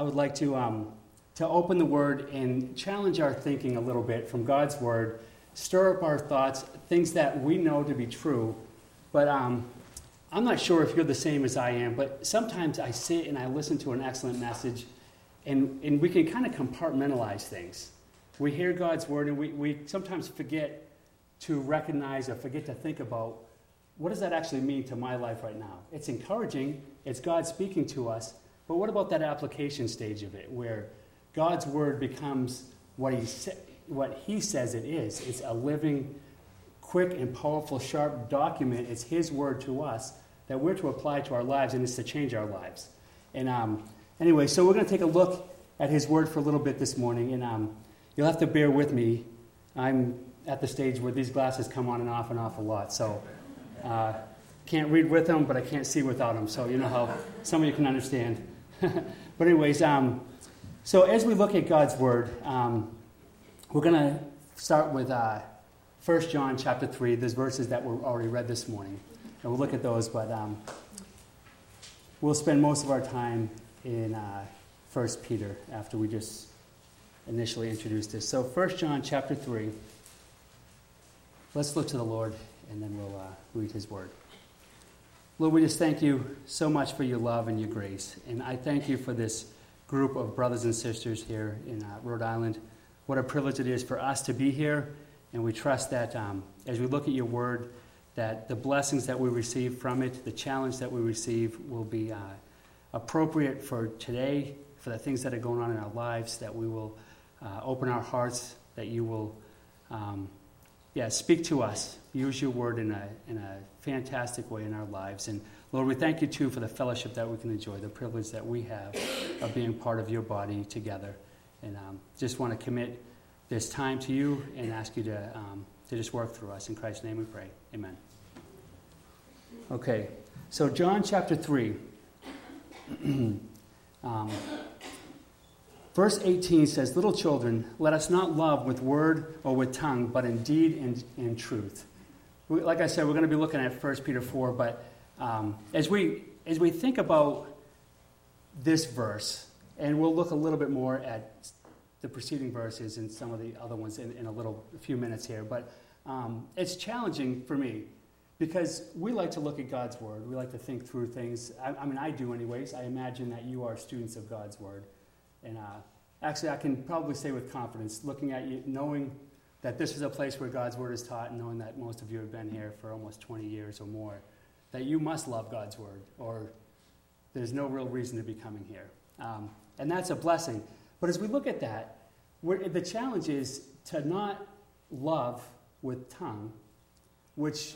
I would like to, um, to open the Word and challenge our thinking a little bit from God's Word, stir up our thoughts, things that we know to be true. But um, I'm not sure if you're the same as I am, but sometimes I sit and I listen to an excellent message, and, and we can kind of compartmentalize things. We hear God's Word, and we, we sometimes forget to recognize or forget to think about what does that actually mean to my life right now? It's encouraging, it's God speaking to us, but what about that application stage of it where God's word becomes what he, sa- what he says it is? It's a living, quick, and powerful, sharp document. It's His word to us that we're to apply to our lives, and it's to change our lives. And um, anyway, so we're going to take a look at His word for a little bit this morning, and um, you'll have to bear with me. I'm at the stage where these glasses come on and off and off a lot, so. Uh, can't read with them, but I can't see without them. So you know how some of you can understand. but anyways, um, so as we look at God's word, um, we're going to start with uh, 1 John chapter 3, There's verses that were already read this morning. And we'll look at those, but um, we'll spend most of our time in uh, 1 Peter after we just initially introduced this. So 1 John chapter 3, let's look to the Lord and then we'll uh, read his word. Lord, we just thank you so much for your love and your grace. And I thank you for this group of brothers and sisters here in uh, Rhode Island. What a privilege it is for us to be here. And we trust that um, as we look at your word, that the blessings that we receive from it, the challenge that we receive, will be uh, appropriate for today, for the things that are going on in our lives, that we will uh, open our hearts, that you will. Um, yeah, speak to us. Use your word in a, in a fantastic way in our lives. And Lord, we thank you too for the fellowship that we can enjoy, the privilege that we have of being part of your body together. And um, just want to commit this time to you and ask you to, um, to just work through us. In Christ's name we pray. Amen. Okay, so John chapter 3. um, Verse 18 says, Little children, let us not love with word or with tongue, but in deed and in truth. We, like I said, we're going to be looking at 1 Peter 4, but um, as, we, as we think about this verse, and we'll look a little bit more at the preceding verses and some of the other ones in, in a little a few minutes here, but um, it's challenging for me because we like to look at God's Word. We like to think through things. I, I mean, I do, anyways. I imagine that you are students of God's Word. And uh, actually, I can probably say with confidence, looking at you, knowing that this is a place where God's word is taught, and knowing that most of you have been here for almost 20 years or more, that you must love God's word, or there's no real reason to be coming here. Um, and that's a blessing. But as we look at that, the challenge is to not love with tongue, which,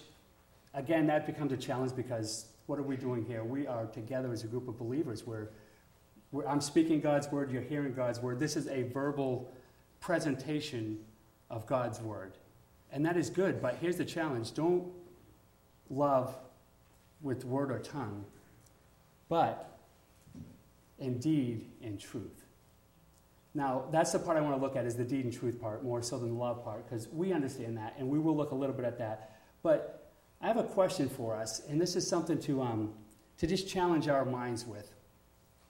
again, that becomes a challenge because what are we doing here? We are together as a group of believers. We're I'm speaking God's word, you're hearing God's word. This is a verbal presentation of God's word. And that is good, but here's the challenge don't love with word or tongue, but in deed and truth. Now, that's the part I want to look at is the deed and truth part more so than the love part, because we understand that, and we will look a little bit at that. But I have a question for us, and this is something to, um, to just challenge our minds with.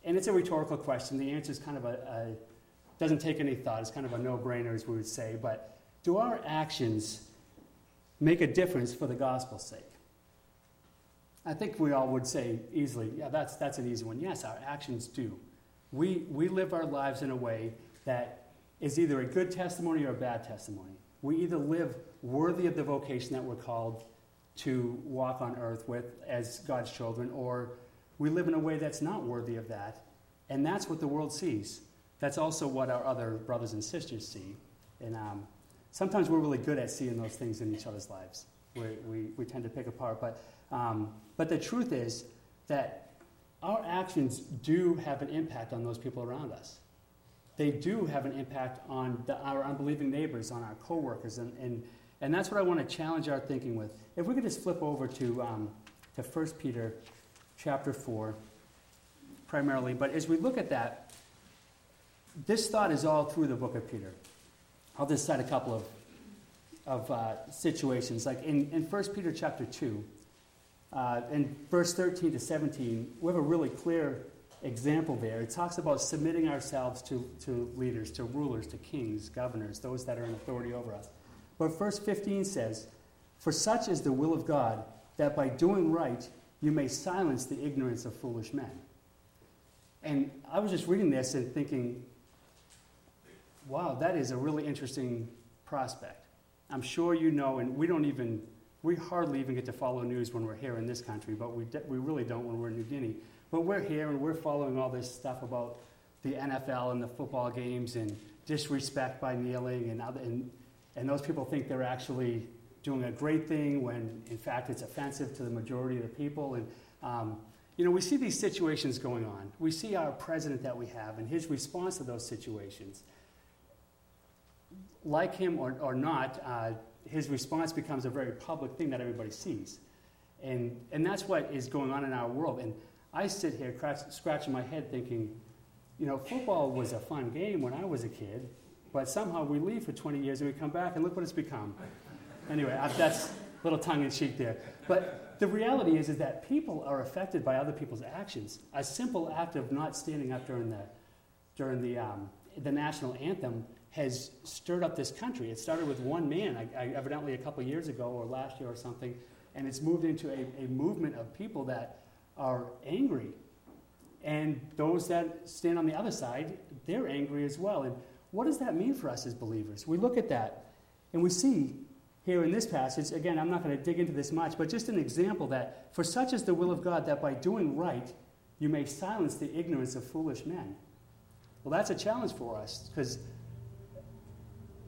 And it's a rhetorical question. The answer is kind of a, a doesn't take any thought. It's kind of a no-brainer, as we would say. But do our actions make a difference for the gospel's sake? I think we all would say easily, yeah, that's, that's an easy one. Yes, our actions do. We, we live our lives in a way that is either a good testimony or a bad testimony. We either live worthy of the vocation that we're called to walk on earth with as God's children, or we live in a way that's not worthy of that. And that's what the world sees. That's also what our other brothers and sisters see. And um, sometimes we're really good at seeing those things in each other's lives. We, we, we tend to pick apart. But, um, but the truth is that our actions do have an impact on those people around us. They do have an impact on the, our unbelieving neighbors, on our coworkers, and, and, and that's what I want to challenge our thinking with. If we could just flip over to, um, to 1 Peter chapter 4, primarily. But as we look at that, this thought is all through the book of Peter. I'll just cite a couple of, of uh, situations. Like in, in 1 Peter chapter 2, uh, in verse 13 to 17, we have a really clear example there. It talks about submitting ourselves to, to leaders, to rulers, to kings, governors, those that are in authority over us. But verse 15 says, For such is the will of God, that by doing right you may silence the ignorance of foolish men. And I was just reading this and thinking, wow, that is a really interesting prospect. I'm sure you know, and we don't even, we hardly even get to follow news when we're here in this country, but we, de- we really don't when we're in New Guinea. But we're here and we're following all this stuff about the NFL and the football games and disrespect by kneeling and, other, and, and those people think they're actually doing a great thing when in fact it's offensive to the majority of the people. And, um, you know, we see these situations going on. We see our president that we have and his response to those situations. Like him or, or not, uh, his response becomes a very public thing that everybody sees. And, and that's what is going on in our world. And I sit here scratching my head thinking, you know, football was a fun game when I was a kid, but somehow we leave for 20 years and we come back and look what it's become. Anyway, I, that's a little tongue in cheek there. But the reality is, is that people are affected by other people's actions. A simple act of not standing up during the, during the, um, the national anthem has stirred up this country. It started with one man, I, I, evidently a couple years ago or last year or something, and it's moved into a, a movement of people that are angry. And those that stand on the other side, they're angry as well. And what does that mean for us as believers? We look at that and we see here in this passage, again, I'm not going to dig into this much, but just an example that for such is the will of God that by doing right, you may silence the ignorance of foolish men. Well, that's a challenge for us because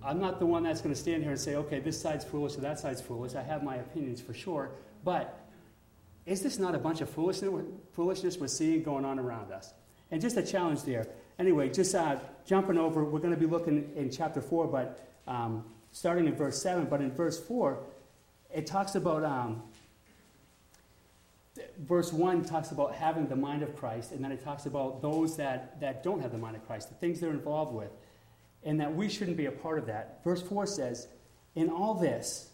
I'm not the one that's going to stand here and say, okay, this side's foolish or that side's foolish. I have my opinions for sure. But is this not a bunch of foolishness we're seeing going on around us? And just a challenge there. Anyway, just uh, jumping over, we're going to be looking in chapter 4, but um, starting in verse 7. But in verse 4, it talks about, um, verse 1 talks about having the mind of Christ, and then it talks about those that, that don't have the mind of Christ, the things they're involved with, and that we shouldn't be a part of that. Verse 4 says, In all this,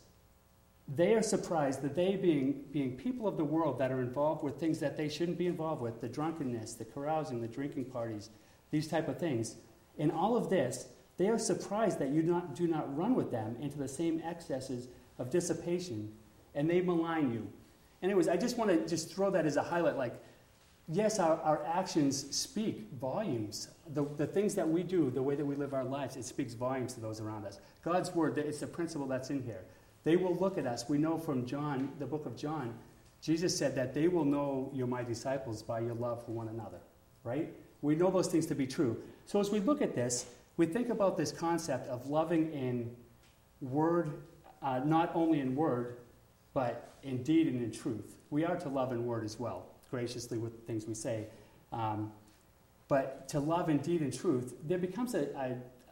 they are surprised that they, being, being people of the world that are involved with things that they shouldn't be involved with the drunkenness, the carousing, the drinking parties, these type of things in all of this, they are surprised that you not, do not run with them into the same excesses of dissipation, and they malign you. Anyways, I just want to just throw that as a highlight. Like, yes, our, our actions speak volumes. The, the things that we do, the way that we live our lives, it speaks volumes to those around us. God's word, it's the principle that's in here. They will look at us. We know from John, the book of John, Jesus said that they will know you're my disciples by your love for one another, right? We know those things to be true. So as we look at this, we think about this concept of loving in word, uh, not only in word, but in deed and in truth. We are to love in word as well, graciously with the things we say. Um, but to love in and truth, there becomes a,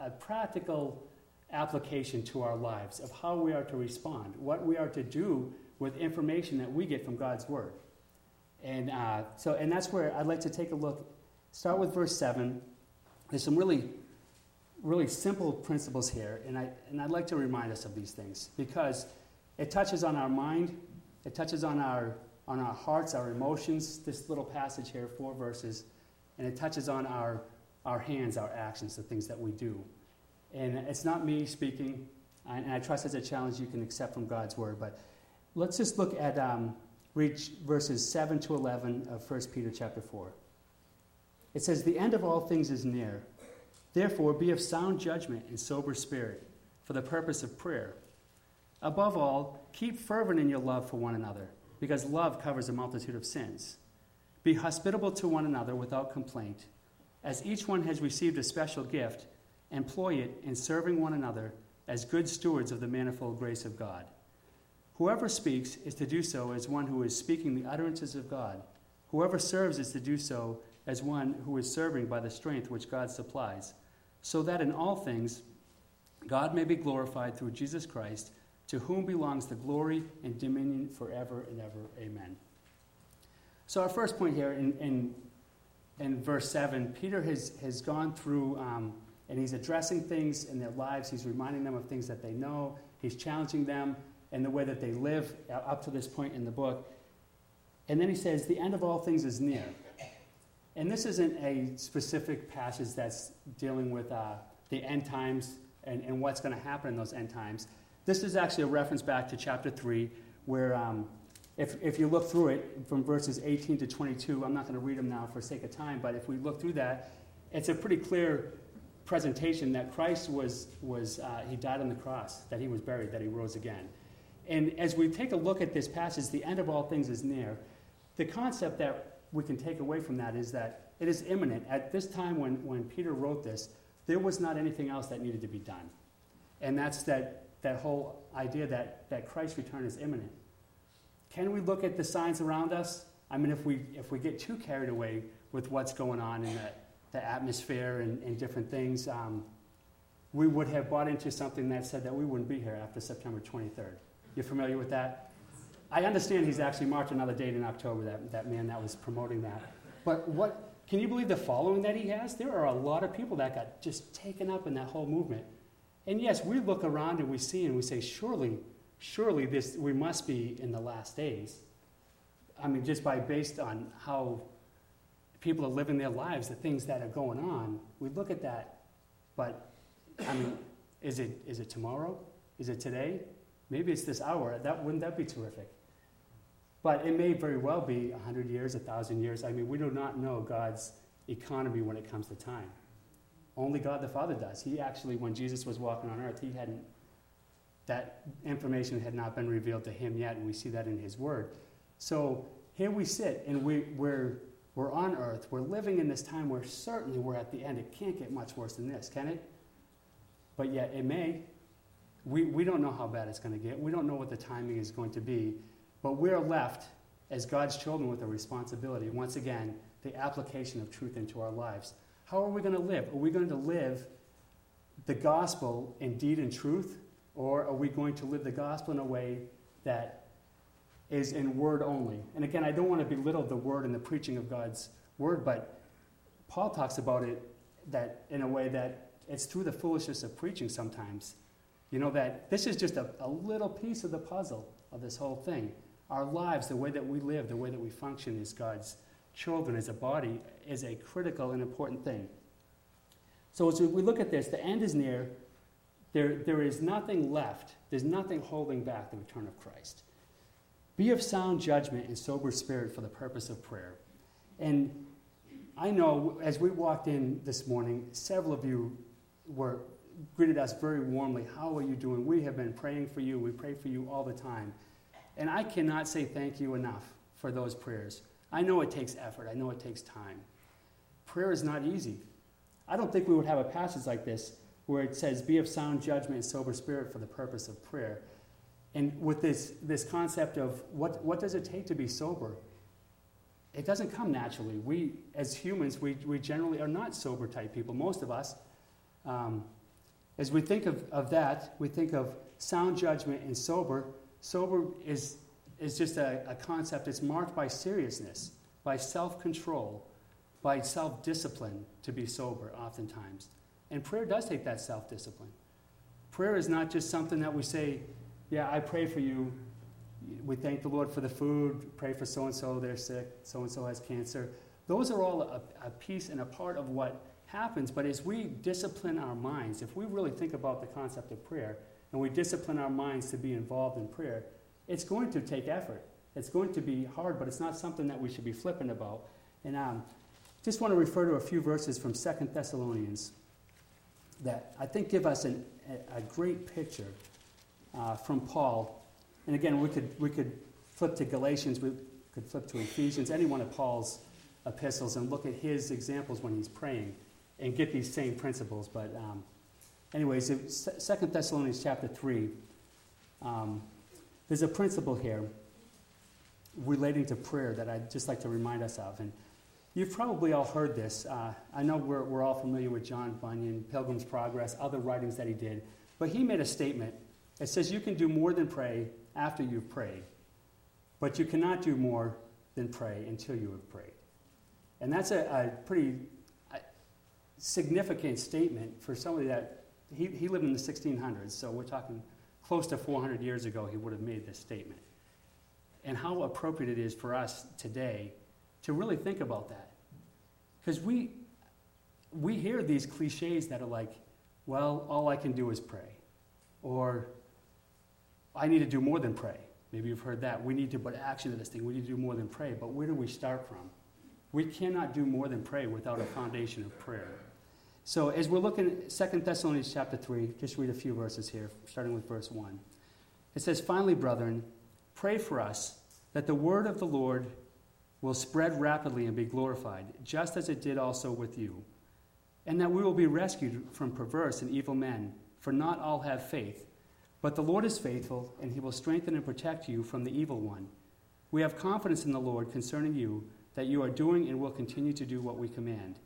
a, a practical application to our lives of how we are to respond, what we are to do with information that we get from God's Word. And uh, so, and that's where I'd like to take a look. Start with verse 7. There's some really, really simple principles here, and, I, and I'd like to remind us of these things because it touches on our mind, it touches on our, on our hearts, our emotions, this little passage here, four verses, and it touches on our, our hands, our actions, the things that we do. And it's not me speaking, and I trust it's a challenge you can accept from God's word. But let's just look at um, reach verses 7 to 11 of 1 Peter chapter 4. It says, The end of all things is near. Therefore, be of sound judgment and sober spirit for the purpose of prayer. Above all, keep fervent in your love for one another, because love covers a multitude of sins. Be hospitable to one another without complaint. As each one has received a special gift, employ it in serving one another as good stewards of the manifold grace of God. Whoever speaks is to do so as one who is speaking the utterances of God. Whoever serves is to do so as one who is serving by the strength which God supplies, so that in all things God may be glorified through Jesus Christ, to whom belongs the glory and dominion forever and ever. Amen. So, our first point here in, in, in verse 7, Peter has, has gone through. Um, and he's addressing things in their lives. He's reminding them of things that they know. He's challenging them in the way that they live up to this point in the book. And then he says, The end of all things is near. and this isn't a specific passage that's dealing with uh, the end times and, and what's going to happen in those end times. This is actually a reference back to chapter 3, where um, if, if you look through it from verses 18 to 22, I'm not going to read them now for sake of time, but if we look through that, it's a pretty clear presentation that Christ was, was uh, he died on the cross, that he was buried, that he rose again. And as we take a look at this passage, the end of all things is near. The concept that we can take away from that is that it is imminent. At this time, when, when Peter wrote this, there was not anything else that needed to be done. And that's that, that whole idea that, that Christ's return is imminent. Can we look at the signs around us? I mean, if we, if we get too carried away with what's going on in the, the atmosphere and, and different things, um, we would have bought into something that said that we wouldn't be here after September 23rd. You're familiar with that? I understand he's actually marked another date in October, that, that man that was promoting that. But what, can you believe the following that he has? There are a lot of people that got just taken up in that whole movement. And yes, we look around and we see and we say, surely, surely this, we must be in the last days. I mean, just by based on how people are living their lives, the things that are going on, we look at that. But, I mean, is it, is it tomorrow? Is it today? Maybe it's this hour. That, wouldn't that be terrific? But it may very well be 100 years, 1,000 years. I mean, we do not know God's economy when it comes to time. Only God the Father does. He actually, when Jesus was walking on earth, he hadn't, that information had not been revealed to him yet, and we see that in his word. So here we sit, and we, we're, we're on earth. We're living in this time where certainly we're at the end. It can't get much worse than this, can it? But yet it may. We, we don't know how bad it's going to get. We don't know what the timing is going to be. But we're left as God's children with a responsibility. Once again, the application of truth into our lives. How are we going to live? Are we going to live the gospel in deed and truth? Or are we going to live the gospel in a way that is in word only? And again, I don't want to belittle the word and the preaching of God's word, but Paul talks about it that in a way that it's through the foolishness of preaching sometimes you know that this is just a, a little piece of the puzzle of this whole thing. Our lives, the way that we live, the way that we function is God's children, as a body, is a critical and important thing. So as we look at this, the end is near. There, there is nothing left. There's nothing holding back the return of Christ. Be of sound judgment and sober spirit for the purpose of prayer. And I know as we walked in this morning, several of you were greeted us very warmly. How are you doing? We have been praying for you. We pray for you all the time. And I cannot say thank you enough for those prayers. I know it takes effort, I know it takes time. Prayer is not easy. I don't think we would have a passage like this where it says, Be of sound judgment and sober spirit for the purpose of prayer. And with this, this concept of what, what does it take to be sober? It doesn't come naturally. We, as humans, we, we generally are not sober type people, most of us. Um, as we think of, of that, we think of sound judgment and sober. Sober is, is just a, a concept, it's marked by seriousness, by self control, by self discipline to be sober, oftentimes. And prayer does take that self discipline. Prayer is not just something that we say, Yeah, I pray for you. We thank the Lord for the food, pray for so and so, they're sick, so and so has cancer. Those are all a, a piece and a part of what happens. But as we discipline our minds, if we really think about the concept of prayer and we discipline our minds to be involved in prayer, it's going to take effort. It's going to be hard, but it's not something that we should be flippant about. And um, just want to refer to a few verses from Second Thessalonians that I think give us an, a, a, great picture uh, from Paul. And again, we could, we could flip to Galatians, we could flip to Ephesians, any one of Paul's epistles, and look at his examples when he's praying and get these same principles. But, um, anyways, Second Thessalonians chapter 3, um, there's a principle here relating to prayer that I'd just like to remind us of. And you've probably all heard this. Uh, I know we're, we're all familiar with John Bunyan, Pilgrim's Progress, other writings that he did. But he made a statement that says you can do more than pray after you've prayed, but you cannot do more than pray until you have prayed. And that's a, a pretty significant statement for somebody that he, he lived in the 1600s, so we're talking close to 400 years ago, he would have made this statement. And how appropriate it is for us today to really think about that. Because we, we hear these cliches that are like, well, all I can do is pray. Or I need to do more than pray. Maybe you've heard that. We need to put action to this thing. We need to do more than pray. But where do we start from? We cannot do more than pray without a foundation of prayer. So as we're looking at 2 Thessalonians chapter 3, just read a few verses here, starting with verse 1. It says, Finally, brethren, pray for us that the word of the Lord will spread rapidly and be glorified, just as it did also with you, and that we will be rescued from perverse and evil men, for not all have faith. But the Lord is faithful, and he will strengthen and protect you from the evil one. We have confidence in the Lord concerning you that you are doing and will continue to do what we command.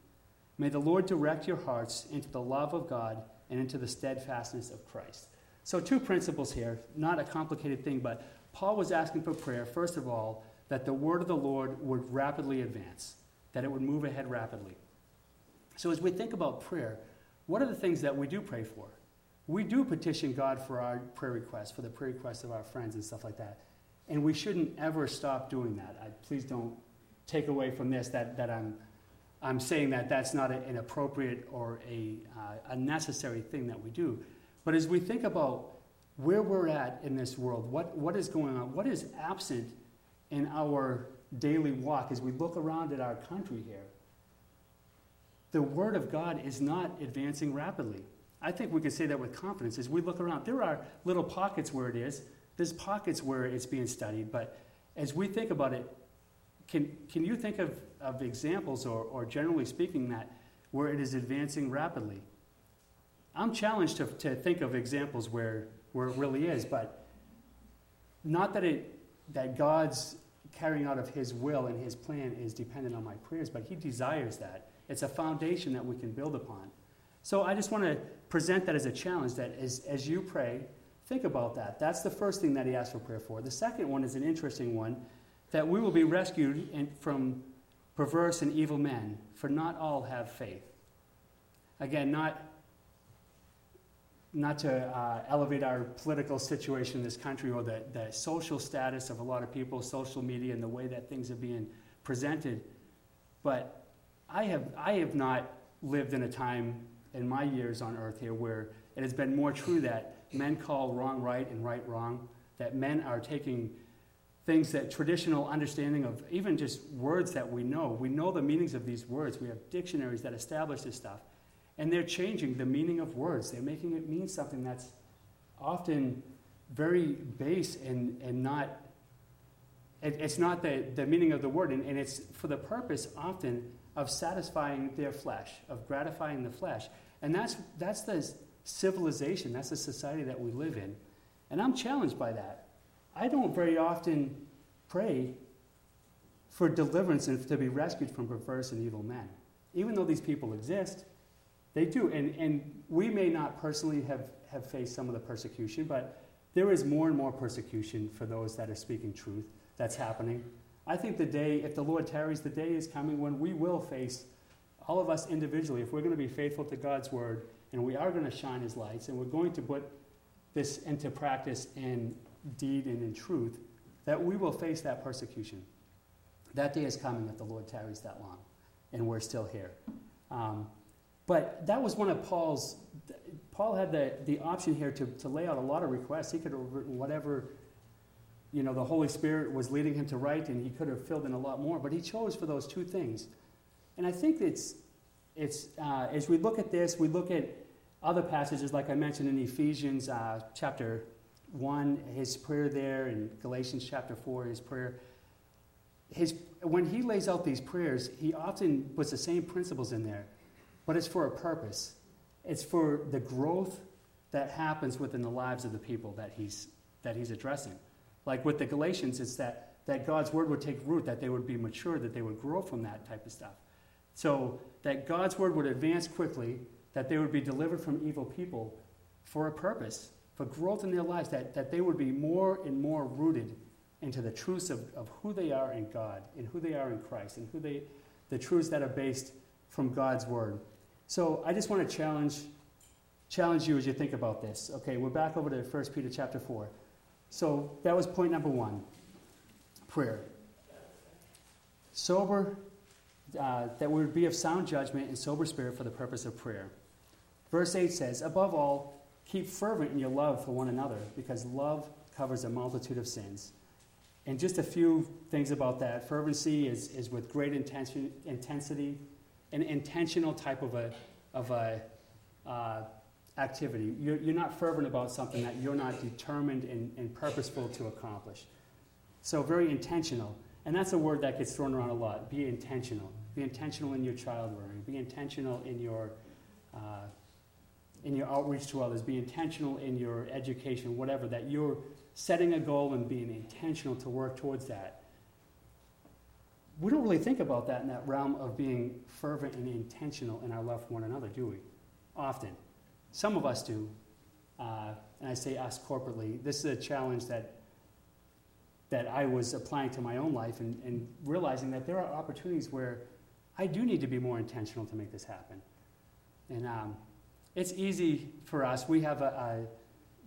May the Lord direct your hearts into the love of God and into the steadfastness of Christ. So, two principles here, not a complicated thing, but Paul was asking for prayer, first of all, that the word of the Lord would rapidly advance, that it would move ahead rapidly. So, as we think about prayer, what are the things that we do pray for? We do petition God for our prayer requests, for the prayer requests of our friends and stuff like that. And we shouldn't ever stop doing that. I, please don't take away from this that, that I'm, I'm saying that that's not an appropriate or a, uh, a necessary thing that we do. But as we think about where we're at in this world, what, what is going on, what is absent in our daily walk as we look around at our country here, the Word of God is not advancing rapidly. I think we can say that with confidence as we look around. There are little pockets where it is, there's pockets where it's being studied, but as we think about it, can, can you think of, of examples, or, or generally speaking, that where it is advancing rapidly? I'm challenged to, to think of examples where, where it really is, but not that, it, that God's carrying out of His will and His plan is dependent on my prayers, but He desires that. It's a foundation that we can build upon. So I just want to present that as a challenge that as, as you pray, think about that. That's the first thing that He asks for prayer for. The second one is an interesting one that we will be rescued in, from perverse and evil men, for not all have faith. Again, not, not to uh, elevate our political situation in this country or the, the social status of a lot of people, social media, and the way that things are being presented, but I have, I have not lived in a time in my years on earth here where it has been more true that men call wrong right and right wrong, that men are taking things that traditional understanding of even just words that we know. We know the meanings of these words. We have dictionaries that establish this stuff. And they're changing the meaning of words. They're making it mean something that's often very base and, and not, it, it's not the, the meaning of the word. And, and it's for the purpose often of satisfying their flesh, of gratifying the flesh. And that's, that's the civilization, that's the society that we live in. And I'm challenged by that. I don't very often pray for deliverance and to be rescued from perverse and evil men. Even though these people exist, they do. And, and we may not personally have, have faced some of the persecution, but there is more and more persecution for those that are speaking truth that's happening. I think the day, if the Lord tarries, the day is coming when we will face, all of us individually, if we're going to be faithful to God's word and we are going to shine his lights and we're going to put this into practice in deed and in truth, that we will face that persecution. That day is coming if the Lord tarries that long, and we're still here. Um, but that was one of Paul's. Paul had the, the option here to, to lay out a lot of requests. He could have written whatever, you know, the Holy Spirit was leading him to write, and he could have filled in a lot more. But he chose for those two things. And I think it's, it's uh, as we look at this, we look at other passages, like I mentioned in Ephesians uh, chapter 1, his prayer there, in Galatians chapter 4, his prayer. His, when he lays out these prayers, he often puts the same principles in there, but it's for a purpose. It's for the growth that happens within the lives of the people that he's, that he's addressing. Like with the Galatians, it's that, that God's word would take root, that they would be mature, that they would grow from that type of stuff. So that God's word would advance quickly, that they would be delivered from evil people for a purpose for growth in their lives, that, that they would be more and more rooted into the truths of, of who they are in God, and who they are in Christ, and who they, the truths that are based from God's Word. So I just want to challenge, challenge you as you think about this. Okay, we're back over to 1 Peter chapter 4. So that was point number one prayer. Sober, uh, that we would be of sound judgment and sober spirit for the purpose of prayer. Verse 8 says, Above all, keep fervent in your love for one another, because love covers a multitude of sins. And just a few things about that. Fervency is, is with great intention, intensity, an intentional type of a, of a uh, activity. You're, you're not fervent about something that you're not determined and, and purposeful to accomplish. So, very intentional. And that's a word that gets thrown around a lot. Be intentional. Be intentional in your child rearing. Be intentional in your, uh, in your outreach to others. Be intentional in your education, whatever, that you're setting a goal and being intentional to work towards that. We don't really think about that in that realm of being fervent and intentional in our love for one another, do we? Often. Some of us do. Uh, and I say us corporately. This is a challenge that, that I was applying to my own life and, and realizing that there are opportunities where I do need to be more intentional to make this happen. And um, it's easy for us. We have a, a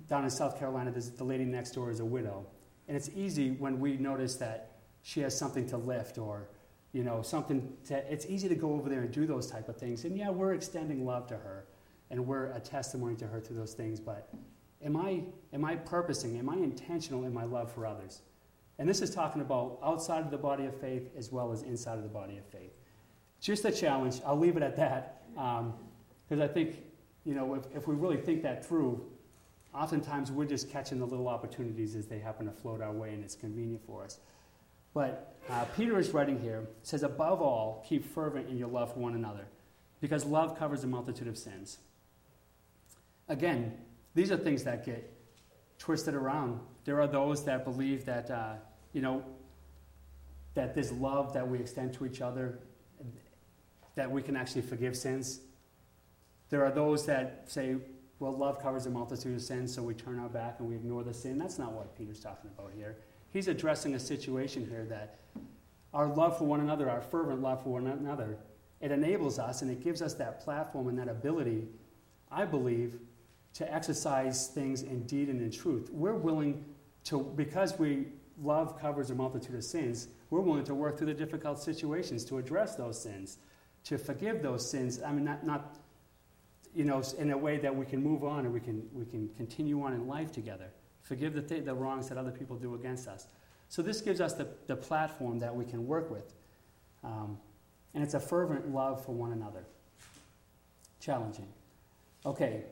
down in South Carolina, the lady next door is a widow. And it's easy when we notice that she has something to lift or, you know, something to, it's easy to go over there and do those type of things. And yeah, we're extending love to her and we're a testimony to her through those things. But am I, am I purposing, am I intentional in my love for others? And this is talking about outside of the body of faith as well as inside of the body of faith. Just a challenge. I'll leave it at that because um, I think, you know, if, if we really think that through, oftentimes we're just catching the little opportunities as they happen to float our way and it's convenient for us. But uh, Peter is writing here, says, above all, keep fervent in your love for one another, because love covers a multitude of sins. Again, these are things that get twisted around. There are those that believe that, uh, you know, that this love that we extend to each other, that we can actually forgive sins. There are those that say, well, love covers a multitude of sins, so we turn our back and we ignore the sin. That's not what Peter's talking about here. He's addressing a situation here that our love for one another, our fervent love for one another, it enables us and it gives us that platform and that ability, I believe, to exercise things in deed and in truth. We're willing to, because we love covers a multitude of sins, we're willing to work through the difficult situations to address those sins, to forgive those sins. I mean, not, not you know, in a way that we can move on and we can, we can continue on in life together. Forgive the, th- the wrongs that other people do against us. So this gives us the, the platform that we can work with. Um, and it's a fervent love for one another. Challenging. Okay.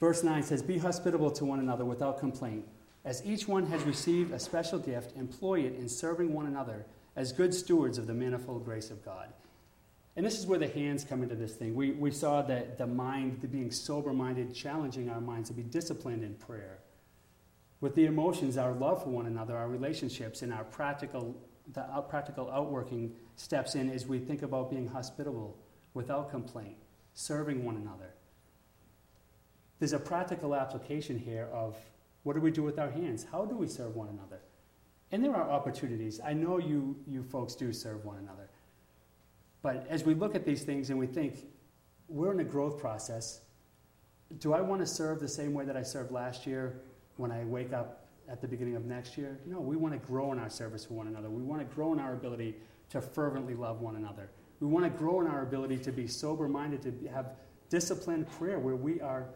Verse 9 says, Be hospitable to one another without complaint. As each one has received a special gift, employ it in serving one another as good stewards of the manifold grace of God. And this is where the hands come into this thing. We, we saw that the mind, the being sober minded, challenging our minds to be disciplined in prayer. With the emotions, our love for one another, our relationships, and our practical, the out, practical outworking steps in as we think about being hospitable without complaint, serving one another. There's a practical application here of what do we do with our hands? How do we serve one another? And there are opportunities. I know you, you folks do serve one another. But as we look at these things and we think, we're in a growth process. Do I want to serve the same way that I served last year when I wake up at the beginning of next year? No, we want to grow in our service for one another. We want to grow in our ability to fervently love one another. We want to grow in our ability to be sober minded, to have disciplined prayer where we are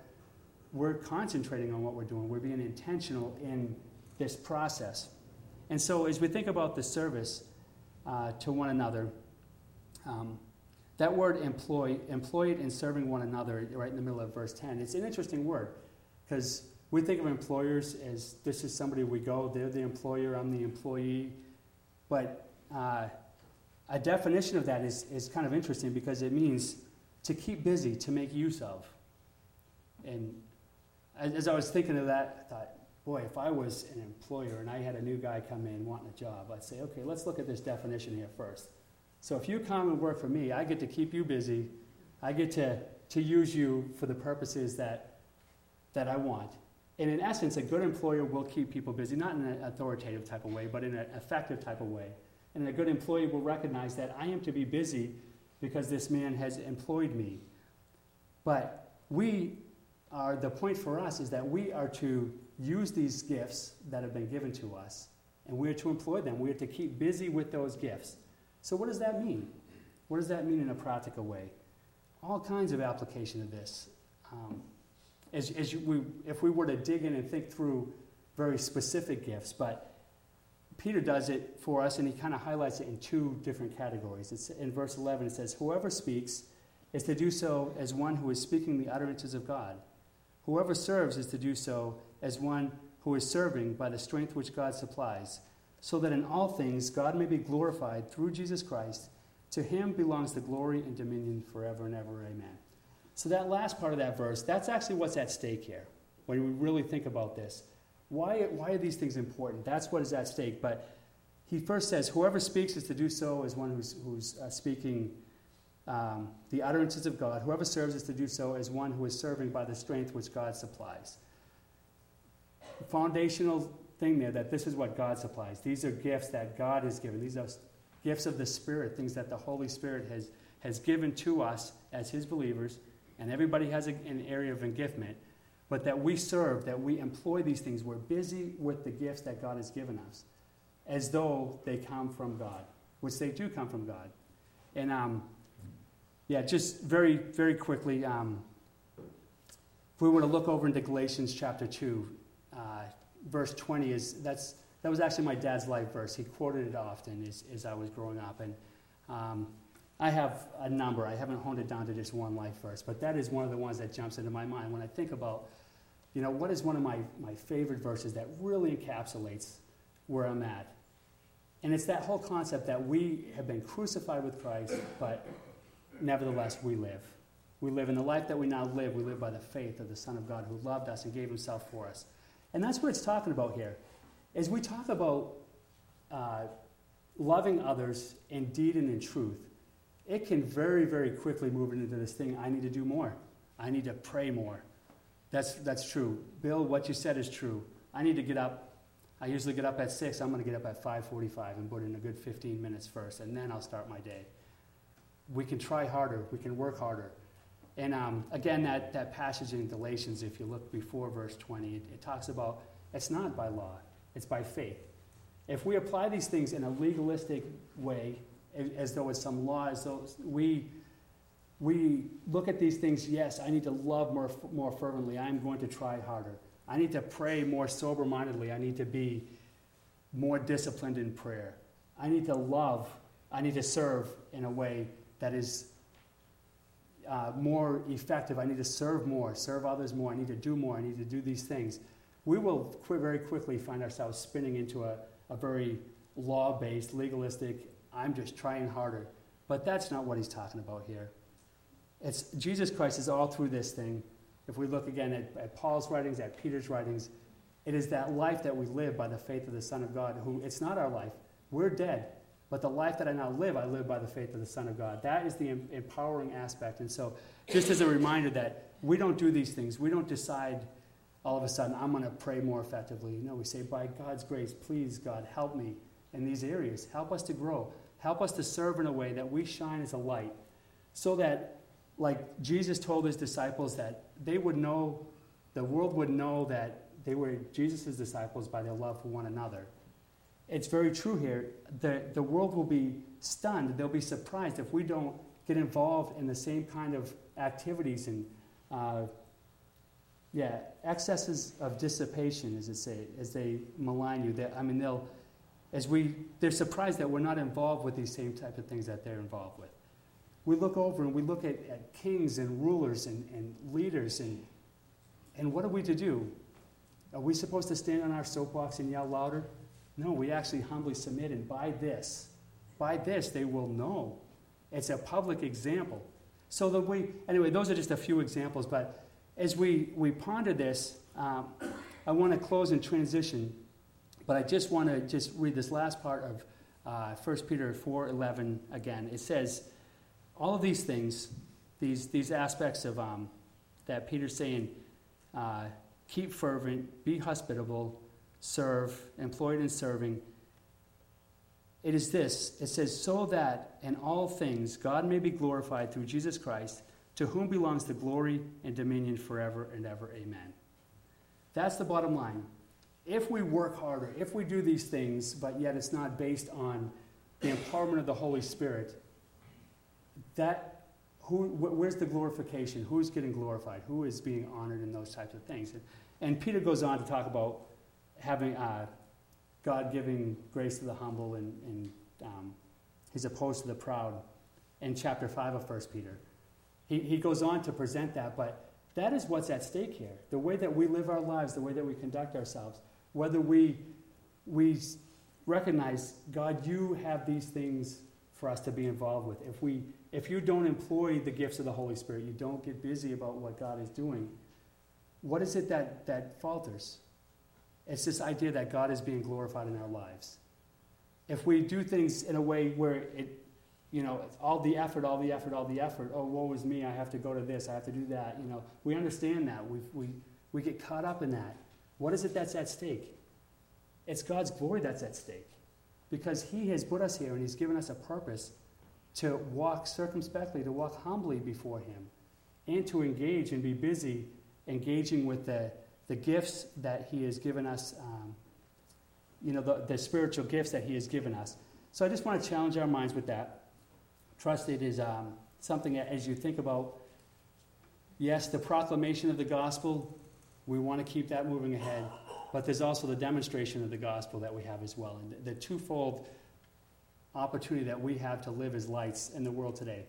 we're concentrating on what we're doing. We're being intentional in this process. And so as we think about the service uh, to one another, um, that word employ, employed in serving one another, right in the middle of verse 10, it's an interesting word because we think of employers as this is somebody we go, they're the employer, I'm the employee. But uh, a definition of that is, is kind of interesting because it means to keep busy, to make use of. And as I was thinking of that, I thought, boy, if I was an employer and I had a new guy come in wanting a job, I'd say, okay, let's look at this definition here first. So if you come and work for me, I get to keep you busy. I get to, to use you for the purposes that, that I want. And in essence, a good employer will keep people busy, not in an authoritative type of way, but in an effective type of way. And a good employee will recognize that I am to be busy because this man has employed me. But we are, the point for us is that we are to use these gifts that have been given to us, and we are to employ them. We are to keep busy with those gifts So, what does that mean? What does that mean in a practical way? All kinds of application of this. Um, as, as you, we, if we were to dig in and think through very specific gifts, but Peter does it for us and he kind of highlights it in two different categories. It's, in verse 11, it says, Whoever speaks is to do so as one who is speaking the utterances of God. Whoever serves is to do so as one who is serving by the strength which God supplies, so that in all things God may be glorified through Jesus Christ. To him belongs the glory and dominion forever and ever. Amen. So, that last part of that verse, that's actually what's at stake here when we really think about this. Why, why are these things important? That's what is at stake. But he first says, Whoever speaks is to do so as one who's, who's uh, speaking um, the utterances of God. Whoever serves is to do so as one who is serving by the strength which God supplies. Foundational thing there that this is what God supplies. These are gifts that God has given. These are gifts of the Spirit, things that the Holy Spirit has, has given to us as His believers. And everybody has a, an area of giftment. But that we serve, that we employ these things. We're busy with the gifts that God has given us as though they come from God, which they do come from God. And um, yeah, just very, very quickly, um, if we were to look over into Galatians chapter 2, uh, verse 20 is that's that was actually my dad's life verse. He quoted it often as, as I was growing up. And um, I have a number. I haven't honed it down to just one life verse, but that is one of the ones that jumps into my mind when I think about, you know, what is one of my, my favorite verses that really encapsulates where I'm at. And it's that whole concept that we have been crucified with Christ, but nevertheless we live. We live in the life that we now live. We live by the faith of the Son of God who loved us and gave himself for us. And that's what it's talking about here. As we talk about uh, loving others in deed and in truth, it can very, very quickly move into this thing I need to do more. I need to pray more. That's, that's true. Bill, what you said is true. I need to get up. I usually get up at 6. I'm going to get up at 5.45 and put in a good 15 minutes first, and then I'll start my day we can try harder, we can work harder. And um, again, that, that passage in Galatians, if you look before verse 20, it, it talks about it's not by law, it's by faith. If we apply these things in a legalistic way, as though it's some law, as though we, we look at these things, yes, I need to love more, more fervently, I'm going to try harder. I need to pray more sober mindedly, I need to be more disciplined in prayer. I need to love, I need to serve in a way that is uh, more effective. I need to serve more, serve others more. I need to do more. I need to do these things. We will qu- very quickly find ourselves spinning into a, a very law based, legalistic, I'm just trying harder. But that's not what he's talking about here. It's, Jesus Christ is all through this thing. If we look again at, at Paul's writings, at Peter's writings, it is that life that we live by the faith of the Son of God, who it's not our life. We're dead. But the life that I now live, I live by the faith of the Son of God. That is the empowering aspect. And so, just as a reminder that we don't do these things, we don't decide all of a sudden, I'm going to pray more effectively. No, we say, by God's grace, please, God, help me in these areas. Help us to grow. Help us to serve in a way that we shine as a light. So that, like Jesus told his disciples, that they would know, the world would know that they were Jesus' disciples by their love for one another it's very true here. The, the world will be stunned. They'll be surprised if we don't get involved in the same kind of activities and, uh, yeah, excesses of dissipation, as, it say, as they malign you. They, I mean, they'll, as we, they're surprised that we're not involved with these same type of things that they're involved with. We look over and we look at, at kings and rulers and, and leaders, and, and what are we to do? Are we supposed to stand on our soapbox and yell louder? No, we actually humbly submit, and by this, by this, they will know. It's a public example. So that we, anyway, those are just a few examples, but as we, we ponder this, um, I want to close and transition, but I just want to just read this last part of uh, 1 Peter 4.11 again. It says, all of these things, these, these aspects of um, that Peter's saying, uh, keep fervent, be hospitable, serve, employed in serving. It is this it says, so that in all things God may be glorified through Jesus Christ, to whom belongs the glory and dominion forever and ever. Amen. That's the bottom line. If we work harder, if we do these things, but yet it's not based on the empowerment of the Holy Spirit, that who, where's the glorification? Who's getting glorified? Who is being honored in those types of things? And, and Peter goes on to talk about having uh, God giving grace to the humble and, and um, he's opposed to the proud in chapter 5 of 1 Peter. He, he goes on to present that, but that is what's at stake here. The way that we live our lives, the way that we conduct ourselves, whether we, we recognize, God, you have these things for us to be involved with. If, we, if you don't employ the gifts of the Holy Spirit, you don't get busy about what God is doing, what is it that, that falters? It's this idea that God is being glorified in our lives. If we do things in a way where it, you know, all the effort, all the effort, all the effort, oh, woe is me, I have to go to this, I have to do that, you know, we understand that. we we, we get caught up in that. What is it that's at stake? It's God's glory that's at stake. Because He has put us here and He's given us a purpose to walk circumspectly, to walk humbly before Him, and to engage and be busy engaging with the, the gifts that He has given us, um, you know, the, the spiritual gifts that He has given us. So I just want to challenge our minds with that. Trust it is um, something that, as you think about, yes, the proclamation of the gospel, we want to keep that moving ahead. But there's also the demonstration of the gospel that we have as well. And the, the twofold opportunity that we have to live as lights in the world today.